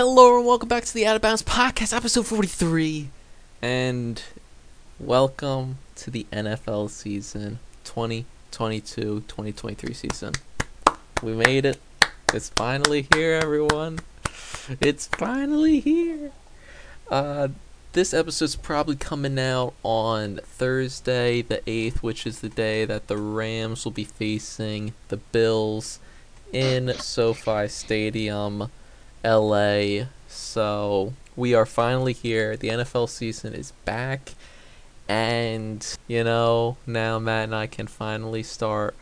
Hello and welcome back to the Out of Bounds Podcast, episode 43. And welcome to the NFL season 2022 2023 season. We made it. It's finally here, everyone. It's finally here. Uh, this episode's probably coming out on Thursday, the 8th, which is the day that the Rams will be facing the Bills in SoFi Stadium. LA. So we are finally here. The NFL season is back. And, you know, now Matt and I can finally start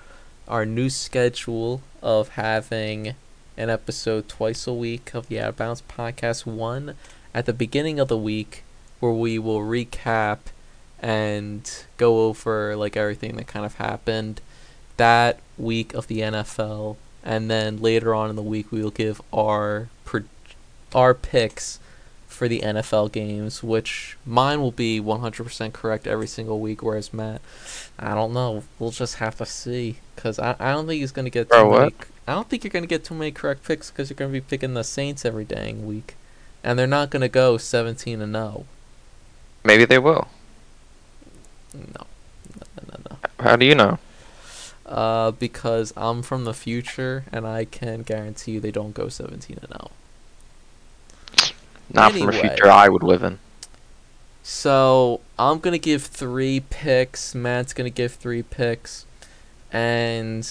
our new schedule of having an episode twice a week of the Out of Bounds podcast. One at the beginning of the week where we will recap and go over like everything that kind of happened that week of the NFL and then later on in the week we will give our our picks for the NFL games, which mine will be 100% correct every single week, whereas Matt, I don't know. We'll just have to see, cause I, I don't think he's gonna get too Bro, many. I don't think you're gonna get too many correct picks, cause you're gonna be picking the Saints every dang week, and they're not gonna go 17 and 0. Maybe they will. No, no, no, no. How do you know? Uh, because I'm from the future, and I can guarantee you they don't go 17 and oh. 0. Not from a future I would live in. So I'm gonna give three picks. Matt's gonna give three picks, and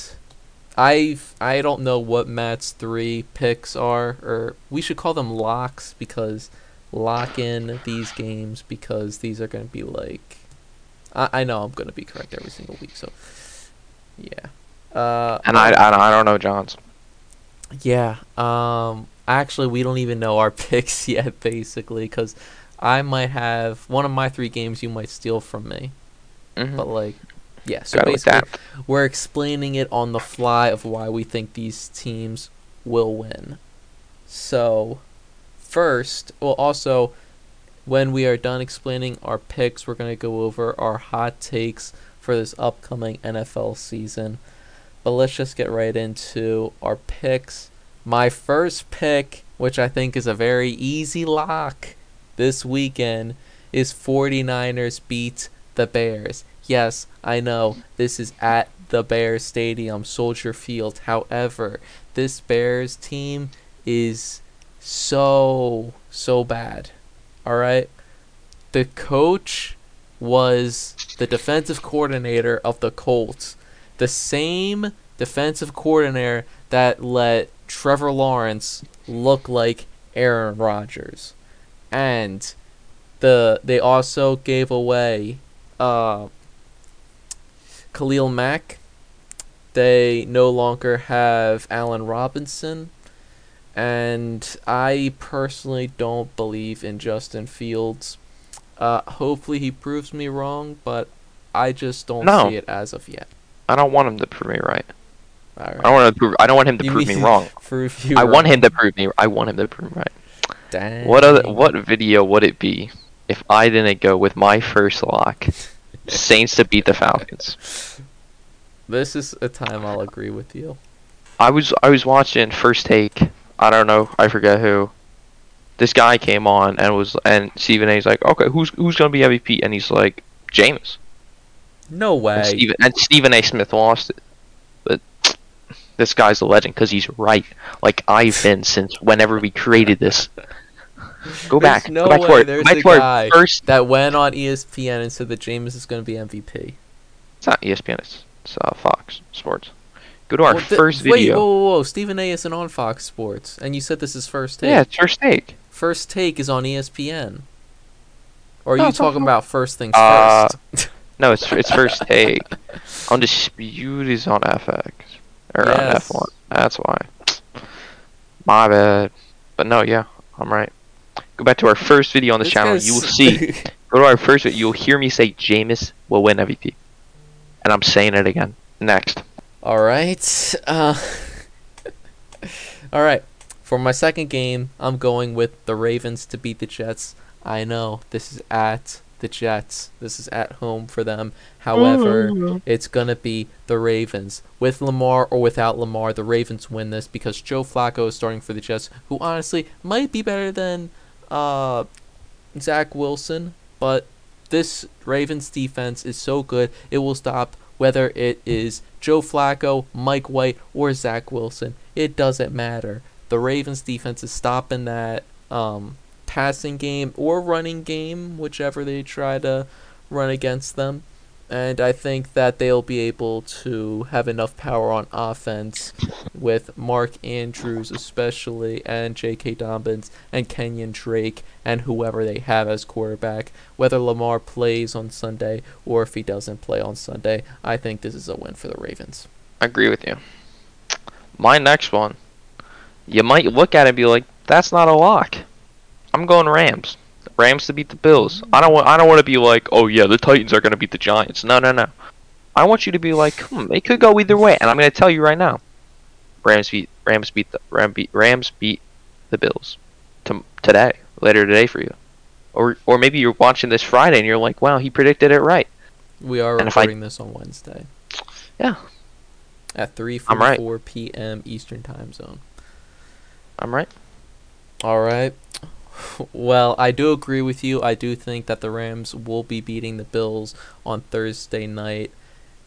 I I don't know what Matt's three picks are, or we should call them locks because lock in these games because these are gonna be like I I know I'm gonna be correct every single week. So yeah. Uh, And I, I, don't- I don't know John's. yeah. Um. Actually, we don't even know our picks yet, basically, because I might have one of my three games you might steal from me. Mhm. But like, yeah. So Gotta basically, we're explaining it on the fly of why we think these teams will win. So, first, well, also, when we are done explaining our picks, we're gonna go over our hot takes for this upcoming NFL season. But let's just get right into our picks. My first pick, which I think is a very easy lock this weekend, is 49ers beat the Bears. Yes, I know this is at the Bears Stadium, Soldier Field. However, this Bears team is so, so bad. All right? The coach was the defensive coordinator of the Colts. The same defensive coordinator that let Trevor Lawrence look like Aaron Rodgers. And the they also gave away uh Khalil Mack. They no longer have Allen Robinson. And I personally don't believe in Justin Fields. Uh, hopefully he proves me wrong, but I just don't No. see it as of yet. I don't want him to prove me right. Right. I don't want to prove. I don't want him to You prove me wrong. Prove you I want him to prove me. I want him to prove me right. Dang. What other? What video would it be if I didn't go with my first lock? Saints to beat the Falcons. This is a time I'll agree with you. I was I was watching First Take. I don't know. I forget who. This guy came on and was and Stephen A's like, okay, who's who's gonna be MVP? And he's like, Jameis. No way. And Stephen and Stephen A. Smith lost it, but this guy's a legend because he's right. Like I've been since whenever we created this. Go There's back. no go back way to our, there's back a guy- first. that went on ESPN and said that Jameis is going to be MVP. It's not ESPN. It's, it's uh, Fox Sports. Go to our Well, th- first Wait, whoa, whoa, whoa! Stephen A. isn't on Fox Sports, and you said this is first take. yeah, it's first take. First take is on ESPN. Or are you talking about first things Uh, first? No, it's it's first take. Undisputed is on FX or on F1. That's why. My bad. But no, yeah, I'm right. Go back to our first video on this, This channel. guy's- You will see. Go to our first video. You'll hear me say Jameis will win MVP, and I'm saying it again. Next. All right. Uh, all right. For my second game, I'm going with the Ravens to beat the Jets. I know this is at the Jets. This is at home for them. However, Mm. it's going to be the Ravens. With Lamar or without Lamar, the Ravens win this because Joe Flacco is starting for the Jets, who honestly might be better than uh, Zach Wilson, but this Ravens defense is so good, it will stop whether it is Joe Flacco, Mike White, or Zach Wilson. It doesn't matter. The Ravens defense is stopping that um, passing game or running game, whichever they try to run against them. And I think that they'll be able to have enough power on offense with Mark Andrews, especially, and J.K. Dobbins, and Kenyon Drake, and whoever they have as quarterback. Whether Lamar plays on Sunday or if he doesn't play on Sunday, I think this is a win for the Ravens. I agree with you. My next one, you might look at it and be like, "That's not a lock." I'm going Rams. Rams to beat the Bills. I don't want. I don't want to be like, "Oh yeah, the Titans are going to beat the Giants." No, no, no. I want you to be like, "Hmm, it could go either way," and I'm going to tell you right now. Rams beat. Rams beat the Ram beat. Rams beat the Bills. To, today, later today for you, or or maybe you're watching this Friday and you're like, "Wow, he predicted it right." We are And if I- recording this on Wednesday. Yeah. At I'm right. p.m. Eastern Time Zone. I'm right. All right. Well, I do agree with you. I do think that the Rams will be beating the Bills on Thursday night.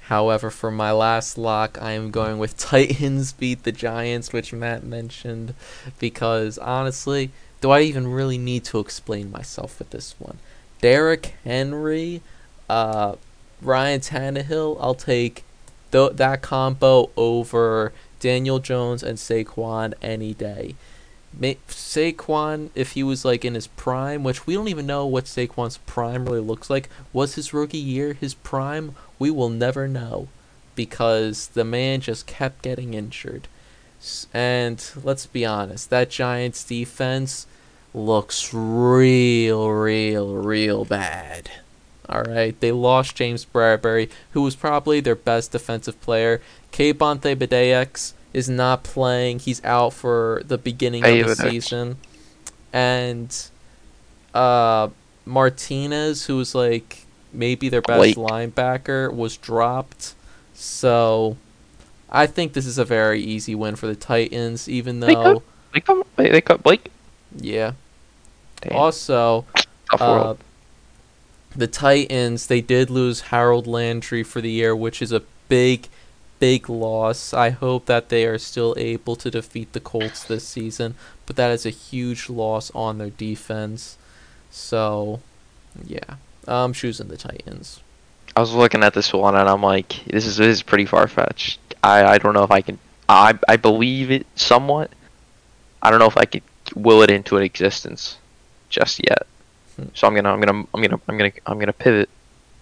However, for my last lock, I am going with Titans beat the Giants, which Matt mentioned, because honestly, do I even really need to explain myself with this one? Derrick Henry, uh, Ryan Tannehill, I'll take th- that combo over Daniel Jones and Saquon any day. Ma- Saquon, if he was like in his prime, which we don't even know what Saquon's prime really looks like, was his rookie year his prime? We will never know because the man just kept getting injured. And let's be honest, that Giants defense looks real, real, real bad. All right, they lost James Bradberry, who was probably their best defensive player. Kayvon Thibodeaux is not playing; he's out for the beginning of the season. And uh, Martinez, who was like maybe their best Blake. linebacker, was dropped. So, I think this is a very easy win for the Titans, even though, They come. They, they cut Blake. yeah. Damn. Also, uh. The Titans they did lose Harold Landry for the year, which is a big, big loss. I hope that they are still able to defeat the Colts this season, but that is a huge loss on their defense. So, yeah, I'm choosing the Titans. I was looking at this one and I'm like, this is this is pretty far fetched. I I don't know if I can. I I believe it somewhat. I don't know if I could will it into an existence just yet. So I'm gonna I'm gonna I'm gonna I'm gonna I'm gonna pivot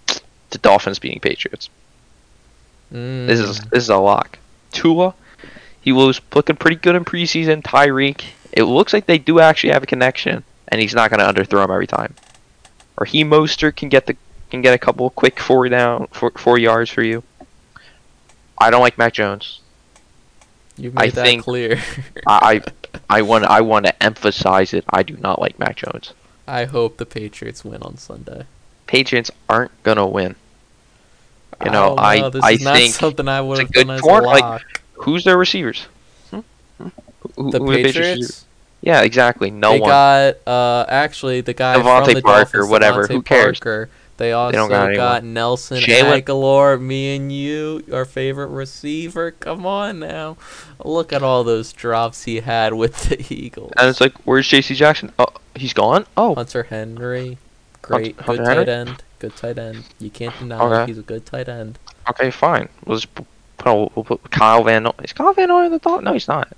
to Dolphins beating Patriots. This is Mm, this is a lock. Tua, he was looking pretty good in preseason. Tyreek, it looks like they do actually have a connection, and he's not gonna underthrow him every time. Or he Mostert can get the can get a couple quick four down four, four yards for you. I don't like Mac Jones. you I that think- clear. I I, I want I want to emphasize it. I do not like Mac Jones. I hope the Patriots win on Sunday. Patriots aren't gonna win. You I know, I- know, This I is not think something I would have done as a like. Who's their receivers? Hmm? Hmm? Who, the who Patriots. receivers? Yeah, exactly. No one. they one. got uh actually the guy DeVante from the Parker, Dolphins, whatever, DeVante who cares? Parker. They also don't got got. Nelson Jalen- Agholor, me and you, our favorite receiver. Come on now, look at all those drops he had with the Eagles. And it's like, where's J.C. Jackson? Oh, he's gone. Oh, Hunter Henry, great, Hunter good Henry? tight end, good tight end. You can't deny Okay. he's a good tight end. okay, fine. We'll just put, we'll put Kyle Van. Noy. Is Kyle Van Noy in the thought? No, he's not.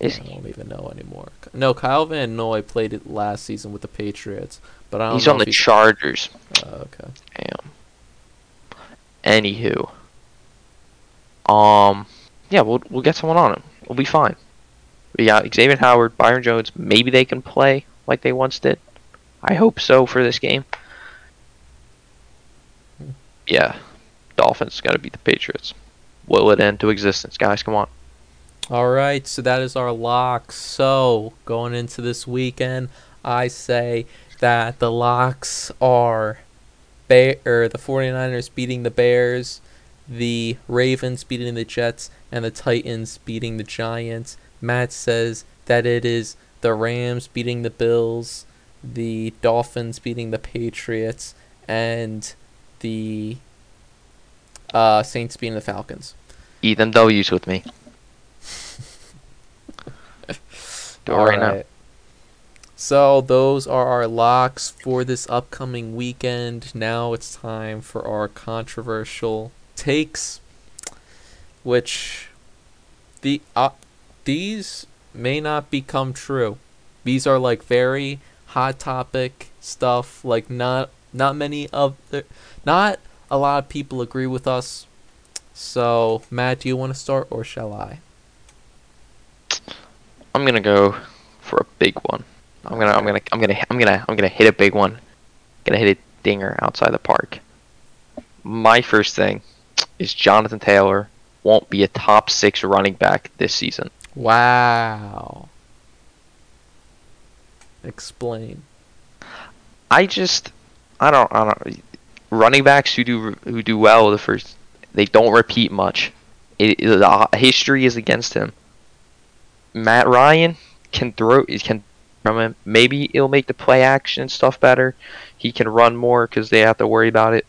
Is I he? don't even know anymore. No, Kyle Van Noy played it last season with the Patriots, but I He's on the Chargers. uh, okay. Damn. Anywho. Um, yeah, we'll we'll get someone on him. We'll be fine. We got Xavier Howard, Byron Jones. Maybe they can play like they once did. I hope so for this game. Yeah, Dolphins got to beat the Patriots. Will it end to existence, guys? Come on. All right, so that is our lock. So going into this weekend, I say that the locks are Bear or the 49ers beating the Bears, the Ravens beating the Jets, and the Titans beating the Giants. Matt says that it is the Rams beating the Bills, the Dolphins beating the Patriots, and the uh, Saints beating the Falcons. Eat them W's with me. Do it right now. So those are our locks for this upcoming weekend. Now it's time for our controversial takes, which the uh, these may not become true. These are like very hot topic stuff. Like not not many of the not a lot of people agree with us. So Matt, do you want to start or shall I? I'm gonna go for a big one. I'm gonna, I'm gonna, I'm gonna, I'm gonna, I'm gonna hit a big one. Gonna hit a dinger outside the park. My first thing is Jonathan Taylor won't be a top six running back this season. Wow. Explain. I just, I don't, I don't. Running backs who do who do well the first, they don't repeat much. It, the history is against him. Matt Ryan can throw, he can from him. Maybe it'll make the play action stuff better. He can run more because they have to worry about it.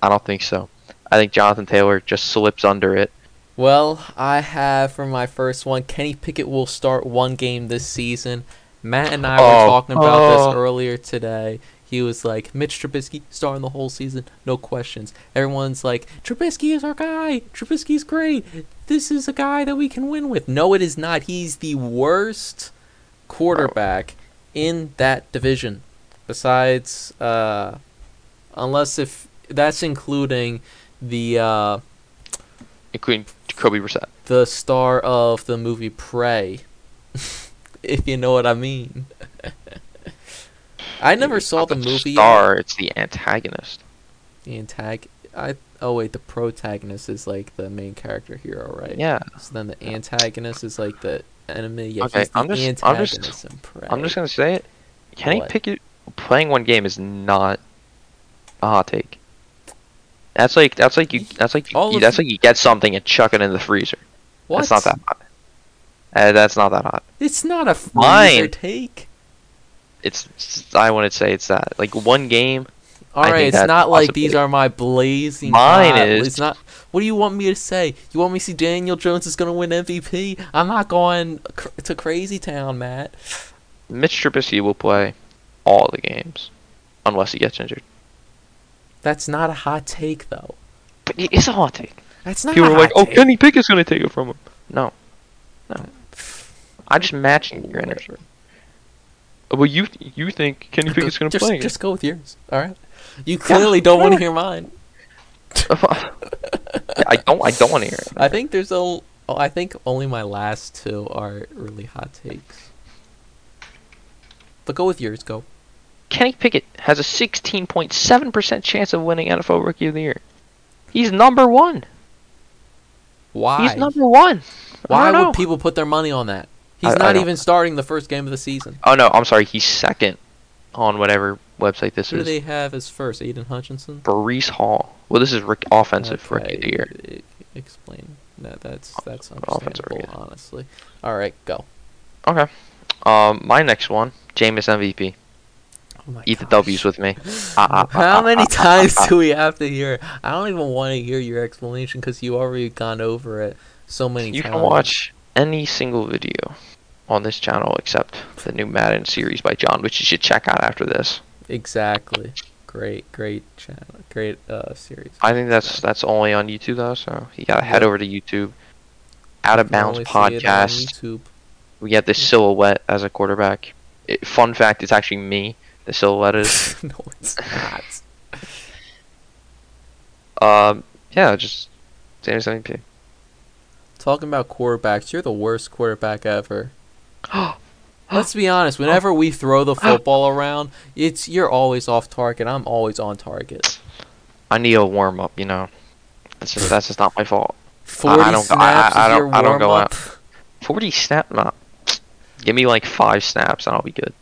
I don't think so. I think Jonathan Taylor just slips under it. Well, I have for my first one, Kenny Pickett will start one game this season. Matt and I were Oh. talking about this Oh. earlier today. He was like, Mitch Trubisky starting the whole season, no questions. Everyone's like, Trubisky is our guy. Trubisky's great. This is a guy that we can win with. No, it is not. He's the worst quarterback in that division. Besides, uh, unless if that's including the uh, including Jacoby Brissett. the star of the movie Prey, if you know what I mean. I never saw Not the movie. Star, it's the antagonist. The antag. I oh wait, the protagonist is like the main character hero, right? Yeah, So then the antagonist is like the enemy. Yeah, Okay, he's the I'm just- I'm just- Prey. I'm just gonna say it. Kenny What? Pickett playing one game is not a hot take. That's like that's like you that's like you, that's like you get something and chuck it in the freezer. what? That's not that hot. Uh, that's not that hot. It's not a freezer Mine. take. It's, it's I wouldn't say it's that. Like one game. All right, it's not like these are my blazing. Mine is- It's not. What do you want me to say? You want me to see Daniel Jones is gonna win MVP? I'm not going cr- to crazy town, Matt. Mitch Trubisky will play all the games, unless he gets injured. That's not a hot take, though. But it is a hot take. That's not. People are like, "Oh, take. Kenny Pickett's gonna take it from him." No, no. I'm just matching your energy. Well, you you think Kenny Pickett's gonna just, play? Just go with yours. All right. You clearly don't want to hear mine. I don't. I don't want to hear it. I think there's a. Oh, I think only my last two are really hot takes. But go with yours. Go. Kenny Pickett has a 16.7% chance of winning NFL Rookie of the Year. He's number one. Why? He's number one. Why know. would people put their money on that? He's I- not even starting the first game of the season. Oh no, I'm sorry. He's second on whatever website this is. Who do they have as first? Aidan Hutchinson. Breece Hall. Well, this is Rick, offensive Rookie of the Year. Explain. That that's that's Offensive understandable, rookie. honestly. All right, go. Okay. Um, my next one, Jameis MVP. Oh my Eat the. W's with me. Ah, How ah, many ah, times do we have to hear? I don't even want to hear your explanation because you already gone over it so many You times. You can watch any single video on this channel except the new Madden series by John, which you should check out after this. Exactly. Great, great channel, great uh series. I think that's that's only on YouTube though, so you gotta head over to YouTube. Out of Bounds only see it on podcast. We get this silhouette as a quarterback. It, fun fact, it's actually me. The silhouette is. no, it's not. um, yeah, just Jameis MVP. Talking about quarterbacks, you're the worst quarterback ever. Let's be honest. Whenever we throw the football around, it's you're always off target. I'm always on target. I need a warm up. You know, that's just that's just not my fault. Forty don't go- I- snaps I is don't- your I don't go warm up. Forty snap. Nah. Give me like five snaps and I'll be good.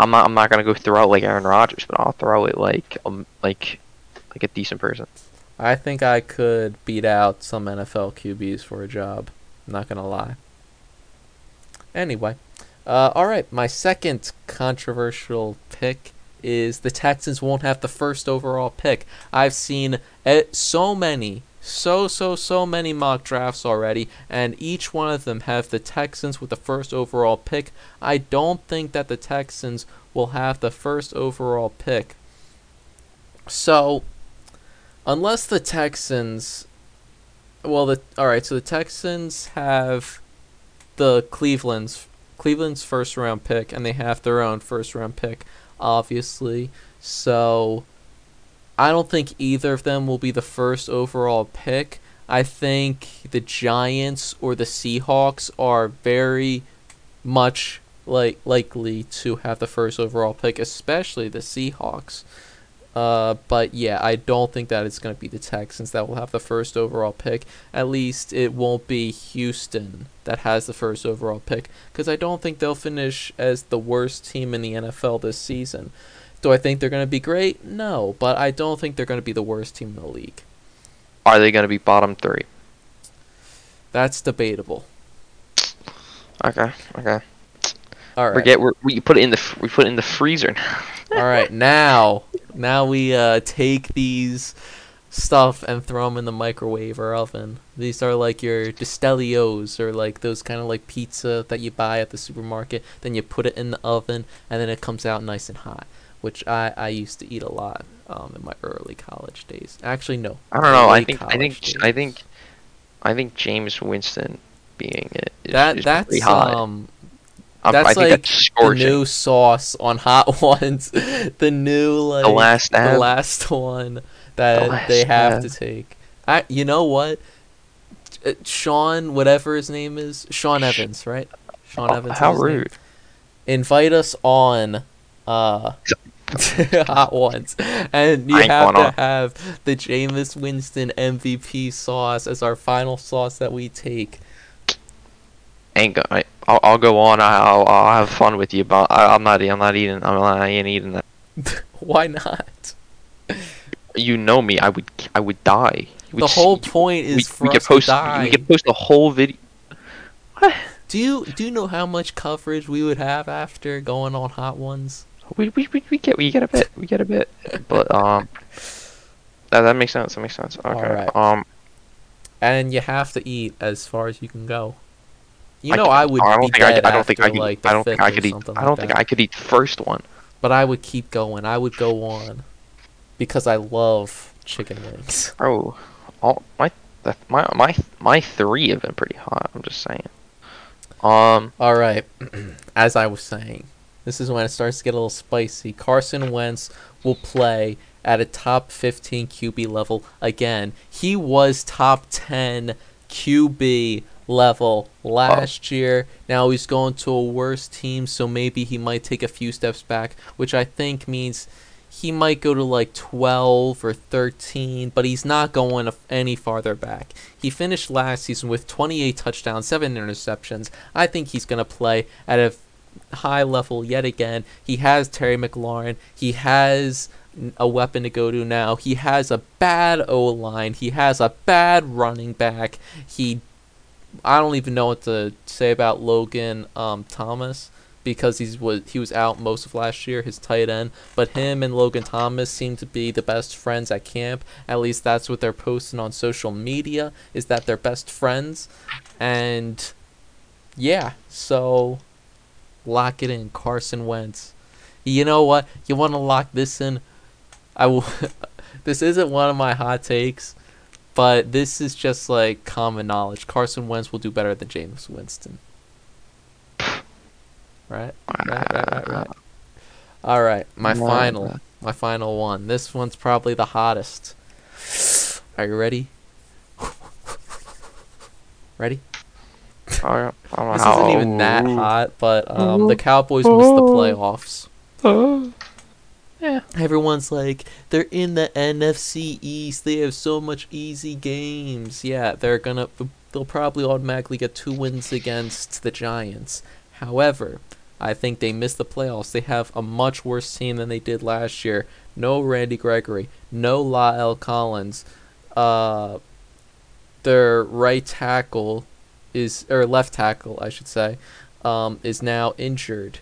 I'm not. I'm not gonna go throw out like Aaron Rodgers, but I'll throw it like um like like a decent person. I think I could beat out some NFL QBs for a job. I'm not gonna lie. Anyway, uh, all right. My second controversial pick is the Texans won't have the first overall pick. I've seen it, so many, so so so many mock drafts already, and each one of them have the Texans with the first overall pick. I don't think that the Texans will have the first overall pick. So, unless the Texans, well, the all right, so the Texans have the Cleveland's Cleveland's first round pick, and they have their own first round pick, obviously. So, I don't think either of them will be the first overall pick. I think the Giants or the Seahawks are very much like likely to have the first overall pick, especially the Seahawks. Uh, but yeah, I don't think that it's going to be the Texans that will have the first overall pick. At least it won't be Houston that has the first overall pick because I don't think they'll finish as the worst team in the NFL this season. Do I think they're going to be great? No, but I don't think they're going to be the worst team in the league. Are they gonna be bottom three? That's debatable. Okay. Okay. All right. Forget we put it in the we put it in the freezer now. All right, now now we uh, take these stuff and throw them in the microwave or oven. These are like your Destellios or like those kind of like pizza that you buy at the supermarket. Then you put it in the oven and then it comes out nice and hot, which I, I used to eat a lot um, in my early college days. Actually, no. I don't know. I think I think days. I think I think Jameis Winston being it is, that is that's um that's I like that's the new sauce on hot ones. the new like the last the last one that last they have to take. I, you know what? Uh, Sean, whatever his name is, Sean Evans, right? Sean Oh, Evans. how his name. rude. Invite us on, uh, hot ones, and you have to on. have the Jameis Winston MVP sauce as our final sauce that we take. Ain't go. I'll, I'll go on. I'll, I'll have fun with you, but I, I'm not. I'm not eating. I'm not. I ain't eating that. Why not? You know me. I would. I would die. You The would whole point is we, for we us could post. to die. We could post a whole video. Do you do you know how much coverage we would have after going on Hot Ones? We, we, we, we get we get a bit. We get a bit. But um. That, that makes sense. That makes sense. Okay. Um. And you have to eat as far as you can go. You I know c- I would I don't think I, could- I don't think I could. like I don't think I could eat. I don't think that. I could eat the first one. But I would keep going. I would go on because I love chicken wings. Bro, all my that, my my my three have been pretty hot. I'm just saying. Um. All right, as I was saying, this is when it starts to get a little spicy. Carson Wentz will play at a top 15 QB level again. He was top 10 QB level last year. Now he's going to a worse team, so maybe he might take a few steps back, which I think means he might go to like 12 or 13, but he's not going any farther back. He finished last season with 28 touchdowns, 7 interceptions. I think he's going to play at a high level yet again. He has Terry McLaurin. He has a weapon to go to now. He has a bad O line. He has a bad running back. He I don't even know what to say about Logan um, Thomas because he's was he was out most of last year, his tight end. But him and Logan Thomas seem to be the best friends at camp. At least that's what they're posting on social media. Is that they're best friends, and yeah, so lock it in, Carson Wentz. You know what? You want to lock this in? I will. this isn't one of my hot takes, but this is just like common knowledge. Carson Wentz will do better than Jameis Winston. Right? Right, right, right, right. All right, my final, my final one. This one's probably the hottest. Are you ready? Ready? I don't, I don't know This isn't even that hot, but um, the Cowboys missed the playoffs. Everyone's like, they're in the NFC East. They have so much easy games. Yeah, they're gonna. They'll probably automatically get two wins against the Giants. However, I think they missed the playoffs. They have a much worse team than they did last year. No Randy Gregory, no La'el Collins. Uh, their right tackle is or left tackle, I should say, um, is now injured,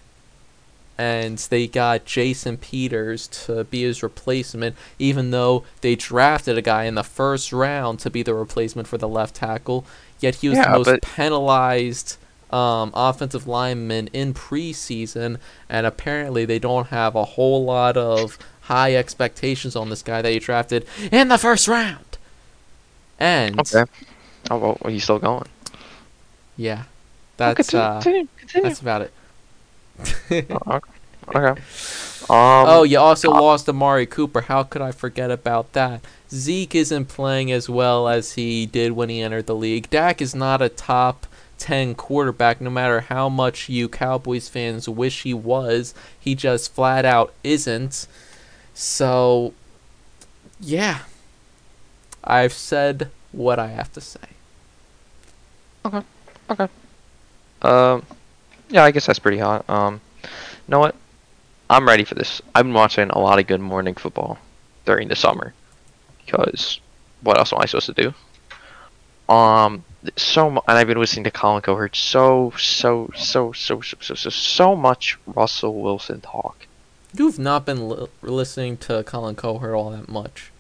and they got Jason Peters to be his replacement, even though they drafted a guy in the first round to be the replacement for the left tackle. Yet he was Yeah, the most but- penalized um, offensive lineman in preseason, and apparently they don't have a whole lot of high expectations on this guy that you drafted in the first round. And Okay. Oh well, he's still going. yeah, that's continue, uh, continue, continue. that's about it. Oh, okay. Um, oh, you also lost Amari Cooper. How could I forget about that? Zeke isn't playing as well as he did when he entered the league. Dak is not a top 10 quarterback, no matter how much you Cowboys fans wish he was. He just flat out isn't. So, yeah. I've said what I have to say. Okay. Okay. Um, yeah, I guess that's pretty hot. Um, you know what? I'm ready for this. I've been watching a lot of Good Morning Football during the summer because what else am I supposed to do? Um, so and I've been listening to Colin Cowherd so so so so so so so, so much Russell Wilson talk. You've not been li- listening to Colin Cowherd all that much.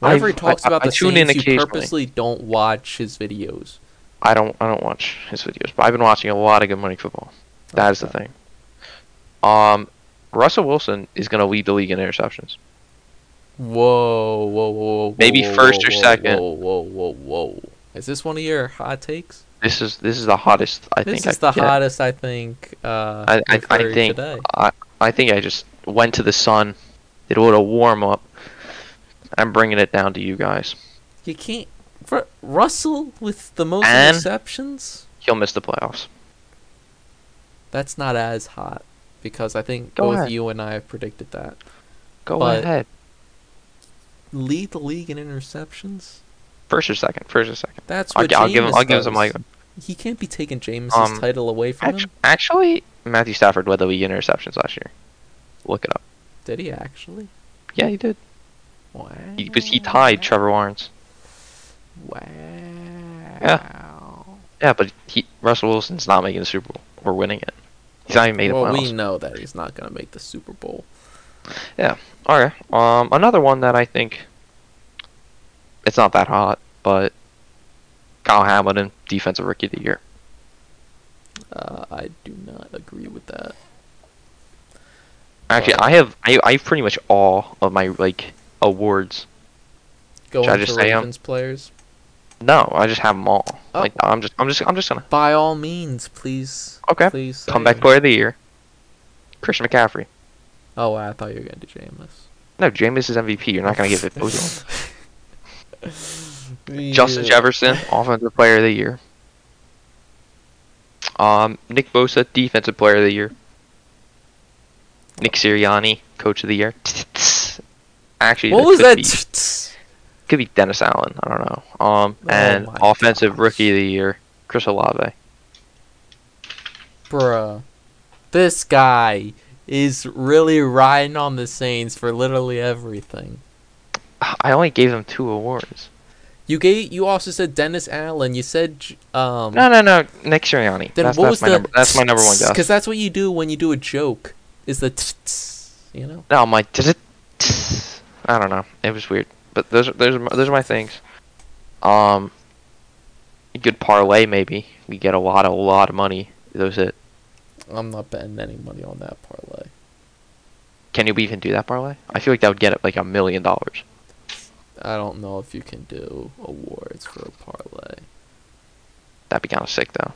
Whenever he I've- talks I- about I the tune in Saints, you purposely don't watch his videos. I don't I don't watch his videos, but I've been watching a lot of Good Morning Football. That is the thing. Um, Russell Wilson is going to lead the league in interceptions. Whoa, whoa, whoa, whoa. Maybe whoa, first or second. Whoa, whoa, whoa, whoa. Is this one of your hot takes? This is this is the hottest I This think. This is I the could get. hottest I think uh I, I, I think today. I, I think I just went to the sun, did a little warm up. I'm bringing it down to you guys. You can't for Russell with the most And- interceptions? He'll miss the playoffs. That's not as hot because I think Go both ahead. you and I have predicted that. Go But- ahead. Lead the league in interceptions? First or second. First or second. That's I'll, what gi- I'll give him. I'll give him some like. He can't be taking Jameis's Um, title away from Actu- him. actually, Matthew Stafford led the league in interceptions last year. Look it up. Did he actually? Yeah, he did. Wow. He, but he tied Trevor Lawrence. Wow. Yeah, but he Russell Wilson's not making the Super Bowl or winning it. He's not even making Well, the we know that he's not going to make the Super Bowl. Okay. Um, another one that I think it's not that hot, but Kyle Hamilton, defensive rookie of the year. Uh, I do not agree with that. Actually. I have I I have pretty much all of my like awards. Going I just for say? Ravens players. No, I just have them all. Oh. Like I'm just I'm just I'm just gonna By all means, please. okay. Please. Comeback player of the year. Christian McCaffrey. Oh, I thought you were going to do Jameis. No, Jameis is MVP. You're not gonna give it of. Justin Jefferson, offensive player of the year. Um, Nick Bosa, defensive player of the year. Nick Sirianni, coach of the year. Actually, What was that? Could be Dennis Allen. I don't know. Um, Oh and my offensive gosh. rookie of the year, Chris Olave. Bruh. This guy is really riding on the Saints for literally everything. I only gave him two awards. You gave. You also said Dennis Allen. You said um. No, no, no. Nick Sirianni. Then That's, what that's was my the? number. That's my number one guess. Because that's what you do when you do a joke. Is the you know? No, I'm it? I don't know. It was weird, but those are those are my, those are my things. Um, a good parlay maybe. We get a lot of a lot of money. Those it. I'm not betting any money on that parlay. Can you even do that parlay? I feel like that would get it like a million dollars. I don't know if you can do awards for a parlay. That'd be kind of sick though.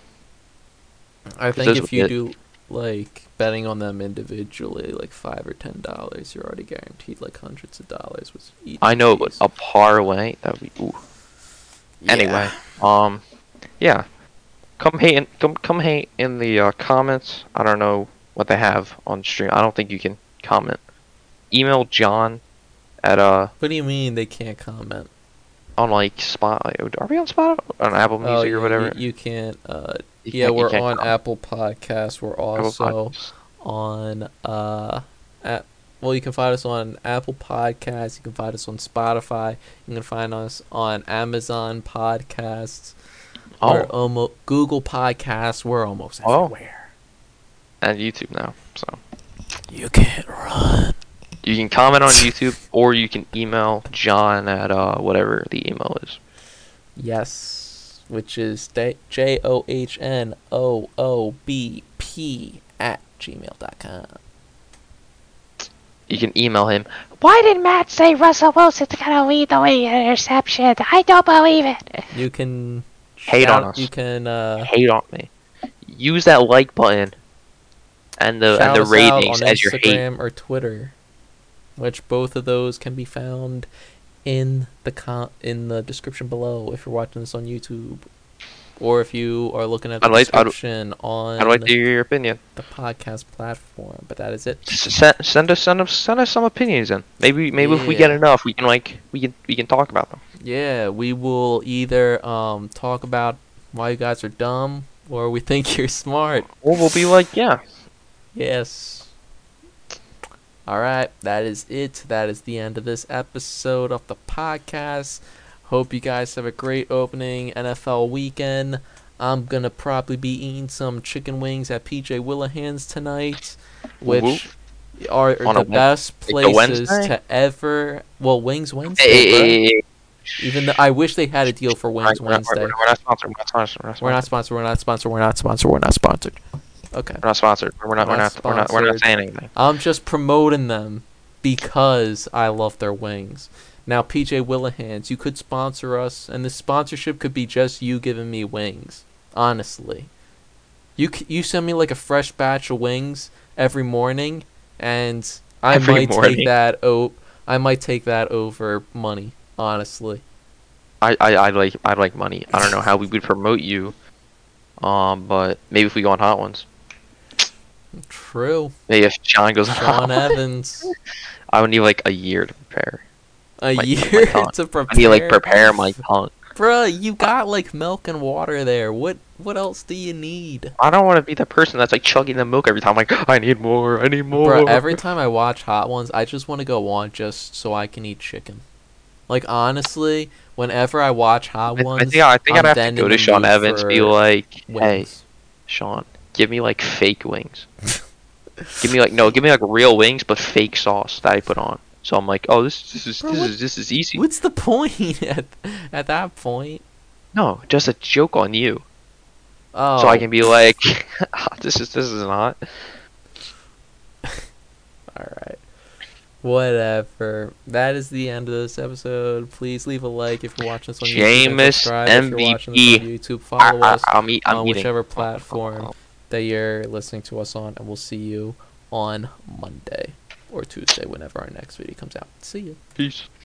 I think if you get- do like betting on them individually, like five or ten dollars, you're already guaranteed like hundreds of dollars with each. I know, but a parlay that would be. Ooh. Anyway, um, yeah. Come hate in, come come hate in the uh, comments. I don't know what they have on stream. I don't think you can comment. Email John at uh What do you mean they can't comment? on like spot. Are we on Spotify on Apple Music oh, or whatever? You, you can't. Uh, You yeah, we're on comment. Apple Podcasts. We're also on uh, at, well, you can find us on Apple Podcasts. You can find us on Spotify. You can find us on Amazon Podcasts. We're Oh, almost Google Podcasts. We're almost Oh. everywhere. and YouTube now. So You can't run. you can comment on YouTube or you can email John at uh whatever the email is. Yes, which is J O H N O O B P at gmail.com. You can email him. Why did Matt say Russell Wilson's gonna lead the way in interception? I don't believe it. You can Hate on us. You can uh, Hate on me. Use that like button and the and the ratings as your hate. Instagram or Twitter, which both of those can be found in the con- in the description below if you're watching this on YouTube, or if you are looking at the I'd like- I'd- description on I'd like to hear your opinion. the podcast platform. But that is it. S- Send, send us send us send us some opinions in. Maybe maybe if we get Yeah. enough, we can like we can we can talk about them. Yeah, we will either um talk about why you guys are dumb or we think you're smart. Or we'll be like, yeah, Yes. All right, that is it. That is the end of this episode of the podcast. Hope you guys have a great opening NFL weekend. I'm gonna probably be eating some chicken wings at PJ Whelihan's tonight, which Whoop. are On a the best places to ever. Well, Wings Wednesday. Hey, bruh. hey, hey, Even though I wish they had a deal for Wings not- we're not- Wednesday. We're, we're not sponsored. We're not sponsored. We're not We're not sponsored. We're not sponsored. We're not sponsored. We're not sponsored. Okay. We're not sponsored. We're not. We're We're not. not We're not. We're not saying anything. I'm just promoting them because I love their wings. Now, PJ Whelihan's, you could sponsor us, and the sponsorship could be just you giving me wings. Honestly, you you send me like a fresh batch of wings every morning, and I Every might morning? take that. Oh, I might take that over money. Honestly, I, I I like I like money. I don't know how we would promote you. Um, but maybe if we go on Hot Ones. True. Maybe if Sean goes Sean Evans, I would need like a year to prepare. a My- my year tongue. to prepare. I need like prepare my tongue. Bruh, you got like milk and water there. What what else do you need? I don't want to be the person that's like chugging the milk every time. Like I need more. I need more. Bruh, every time I watch Hot Ones, I just want to go on just so I can eat chicken. Like honestly, whenever I watch Hot Ones, I think I think I'm I'd have to go to Sean Evans be like, hey. Sean, give me like fake wings. give me like no, give me like real wings but fake sauce that I put on. So I'm like, oh, this this is Bro, this what- is this is easy. What's the point at at that point? No, just a joke on you. Oh, So I oh. can be like, this is this is not. all right. Whatever. That is the end of this episode. Please leave a like if you're watching this on YouTube. Jameis subscribe if you're watching this on MVP. YouTube. I, Follow I, us. I'm, I'm on eating. whichever platform that you're listening to us on, and we'll see you on Monday or Tuesday whenever our next video comes out. See you. Peace.